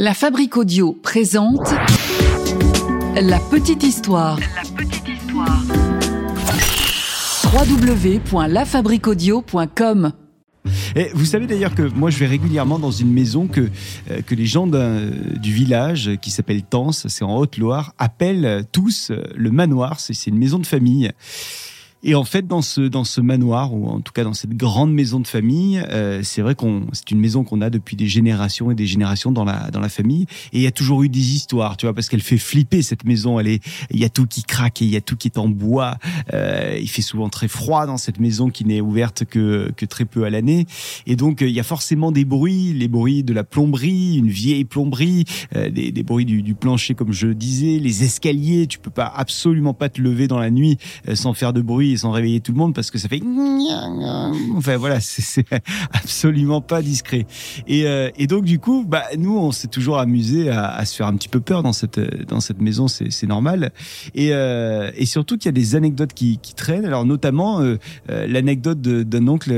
La Fabrique Audio présente La Petite Histoire. La petite histoire. www.lafabriqueaudio.com Et vous savez d'ailleurs que moi je vais régulièrement dans une maison que, euh, que les gens du village euh, qui s'appelle Tans, c'est en Haute-Loire, appellent tous euh, le manoir. C'est c'est une maison de famille. Et en fait, dans ce, dans ce manoir, ou en tout cas dans cette grande maison de famille, euh, c'est vrai qu'on c'est une maison qu'on a depuis des générations et des générations dans la, dans la famille. Et il y a toujours eu des histoires, tu vois, parce qu'elle fait flipper cette maison. Elle est, il y a tout qui craque et il y a tout qui est en bois. Euh, il fait souvent très froid dans cette maison qui n'est ouverte que, que très peu à l'année. Et donc, euh, il y a forcément des bruits, les bruits de la plomberie, une vieille plomberie, euh, des, des bruits du, du plancher, comme je disais, les escaliers. Tu peux pas absolument pas te lever dans la nuit euh, sans faire de bruit et sans réveiller tout le monde parce que ça fait. Enfin voilà, c'est absolument pas discret. Et, euh, et donc du coup, bah nous, on s'est toujours amusé à, se faire un petit peu peur dans cette dans cette maison, c'est normal. Et, euh, et surtout qu'il y a des anecdotes qui, traînent. Alors notamment euh, l'anecdote d'un oncle,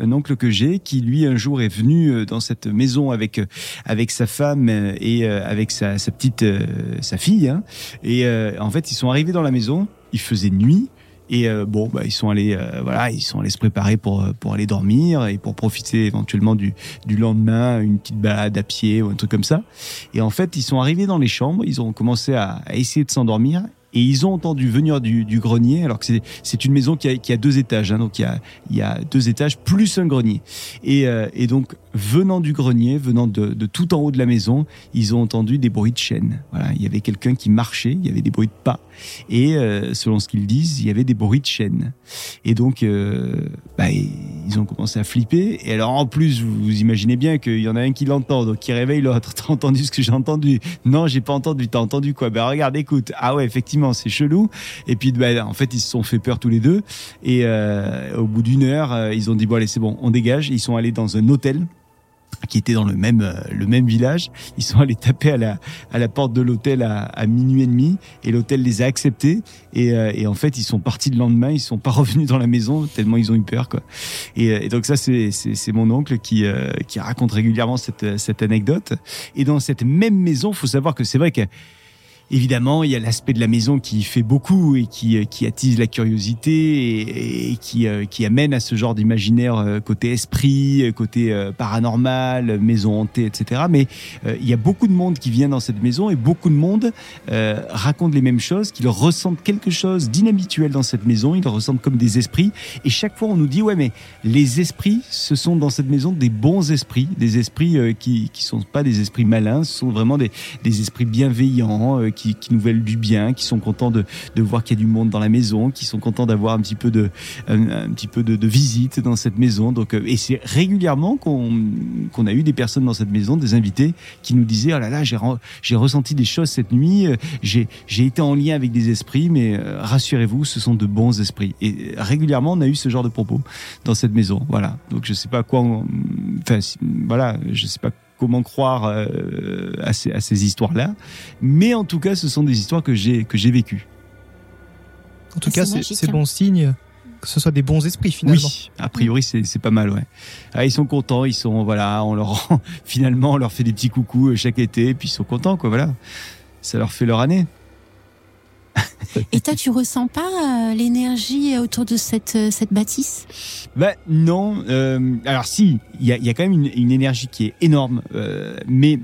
un oncle que j'ai, qui lui un jour est venu dans cette maison avec avec sa femme et avec sa, petite sa fille. hein. Et en fait, ils sont arrivés dans la maison. Il faisait nuit. Et euh, bon, bah, ils sont allés, euh, voilà, ils sont allés se préparer pour euh, pour aller dormir et pour profiter éventuellement du du lendemain, une petite balade à pied ou un truc comme ça. Et en fait, ils sont arrivés dans les chambres, ils ont commencé à, à essayer de s'endormir. Et ils ont entendu venir du, du grenier, alors que c'est- une maison qui a, qui a deux étages, hein, donc il y a, y a deux étages plus un grenier. Et, euh, et donc, venant du grenier, venant de, de tout en haut de la maison, ils ont entendu des bruits de chaînes. Voilà, il y avait quelqu'un qui marchait, il y avait des bruits de pas, et euh, selon ce qu'ils disent, il y avait des bruits de chaînes. Et donc, euh, bah, ils ont commencé à flipper. Et alors, en plus, vous, vous imaginez bien qu'il y en a un qui l'entend, donc qui réveille l'autre. T'as entendu ce que j'ai entendu? Non, j'ai pas entendu. T'as entendu quoi? Ben regarde, écoute. Ah ouais, effectivement, c'est chelou. Et puis, bah, en fait, ils se sont fait peur tous les deux. Et euh, au bout d'une heure, euh, ils ont dit bon allez, c'est bon, on dégage. Ils sont allés dans un hôtel qui était dans le même euh, le même village. Ils sont allés taper à la à la porte de l'hôtel à, minuit et demi et l'hôtel les a acceptés et, en fait ils sont partis le lendemain. Ils sont pas revenus dans la maison tellement ils ont eu peur quoi. Et, donc ça c'est c'est mon oncle qui qui raconte régulièrement cette cette anecdote. Et dans cette même maison, faut savoir que c'est vrai que Évidemment, il y a l'aspect de la maison qui fait beaucoup et qui, euh, qui attise la curiosité et, euh, qui amène à ce genre d'imaginaire euh, côté esprit, côté paranormal, maison hantée, etc. Mais il y a beaucoup de monde qui vient dans cette maison et beaucoup de monde euh, raconte les mêmes choses, qu'ils ressentent quelque chose d'inhabituel dans cette maison, ils le ressentent comme des esprits. Et chaque fois, on nous dit, ouais, mais les esprits, ce sont dans cette maison des bons esprits, des esprits qui qui sont pas des esprits malins, ce sont vraiment des, esprits bienveillants, qui, nous veulent du bien, qui sont contents de, voir qu'il y a du monde dans la maison, qui sont contents d'avoir un petit peu de un, visite dans cette maison. Donc, euh, et c'est régulièrement qu'on a eu des personnes dans cette maison, des invités, qui nous disaient, oh là là, j'ai re- j'ai ressenti des choses cette nuit, euh, j'ai été en lien avec des esprits, mais euh, rassurez-vous, ce sont de bons esprits. Et régulièrement, on a eu ce genre de propos dans cette maison. Voilà. Donc je sais pas quoi. on- Enfin, voilà, je sais pas comment croire euh, à ces, à ces histoires-là, mais en tout cas, ce sont des histoires que j'ai que j'ai vécues. En tout cas, c'est hein. bon signe que ce soit des bons esprits finalement. Oui, a priori, c'est c'est pas mal, ouais. Ah, ils sont contents, ils sont voilà, on leur rend- finalement on leur fait des petits coucous euh, chaque été, et puis ils sont contents, quoi. Voilà, ça leur fait leur année. Et toi, tu ressens pas euh, l'énergie autour de cette, euh, cette bâtisse? Ben non. euh, alors si, il y a, y a quand même une, une énergie qui est énorme, euh, mais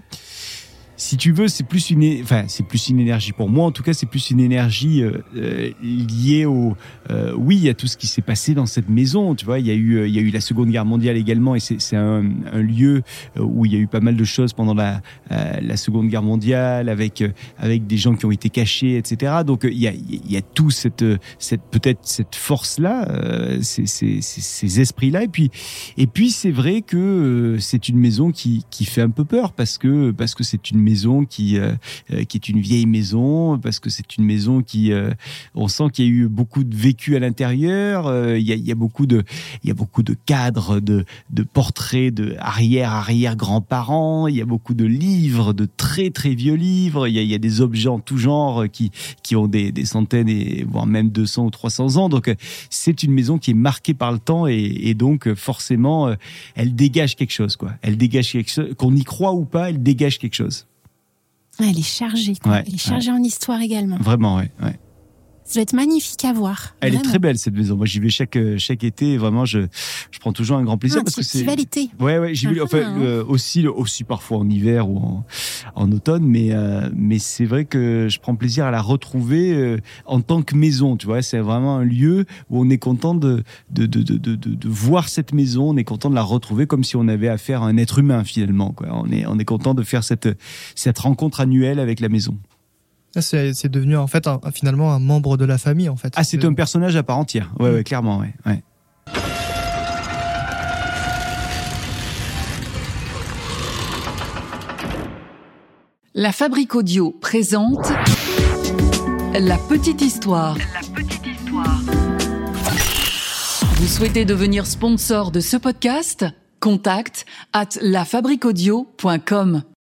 si tu veux, c'est plus une, enfin c'est plus une énergie pour moi. En tout cas, c'est plus une énergie euh, euh, liée au, euh, oui, à tout ce qui s'est passé dans cette maison. Tu vois, il y a eu, euh, il y a eu la Seconde Guerre mondiale également, et c'est un, un lieu euh, où il y a eu pas mal de choses pendant la, euh, la Seconde Guerre mondiale, avec avec des gens qui ont été cachés, etc. Donc il y a, il y a tout cette, cette peut-être cette force là, ces, ces, ces, esprits là, et puis et puis c'est vrai que c'est une maison qui qui fait un peu peur parce que parce que c'est une maison qui euh, euh, qui est une vieille maison parce que c'est une maison qui euh, on sent qu'il y a eu beaucoup de vécu à l'intérieur. Il y, a, beaucoup de y a beaucoup de cadres, de de portraits de arrière arrière grands-parents. Il y a beaucoup de livres, de très très vieux livres. Il y a, des objets en tout genre qui qui ont des, des centaines et voire même 200 ou 300 ans. Donc c'est une maison qui est marquée par le temps et, donc forcément elle dégage quelque chose quoi. Elle dégage quelque chose qu'on y croit ou pas, elle dégage quelque chose. Ouais, Elle est chargée, quoi. Ouais, Elle est chargée en histoire également. Vraiment ouais. ouais. Ça doit être magnifique à voir. Elle est très belle cette maison. Moi j'y vais chaque euh, chaque été. Vraiment je je prends toujours un grand plaisir Ah, parce que c'est vas l'été. Ouais, ouais, j'y vais Ah, enfin, ah. euh, aussi, aussi parfois en hiver ou en, en automne, mais, euh, mais c'est vrai que je prends plaisir à la retrouver euh, en tant que maison, tu vois. C'est vraiment un lieu où on est content de, de, de, de, de, de- de voir cette maison, on est content de la retrouver comme si on avait affaire à un être humain finalement, quoi. On est, on est content de faire cette, cette rencontre annuelle avec la maison. Là, C'est devenu en fait un- finalement un membre de la famille en fait. Ah, c'est un personnage à part entière. Ouais, ouais, clairement, ouais. ouais. La Fabrique Audio présente La Petite Histoire. Vous souhaitez devenir sponsor de ce podcast? Contact à lafabriquaudio.com.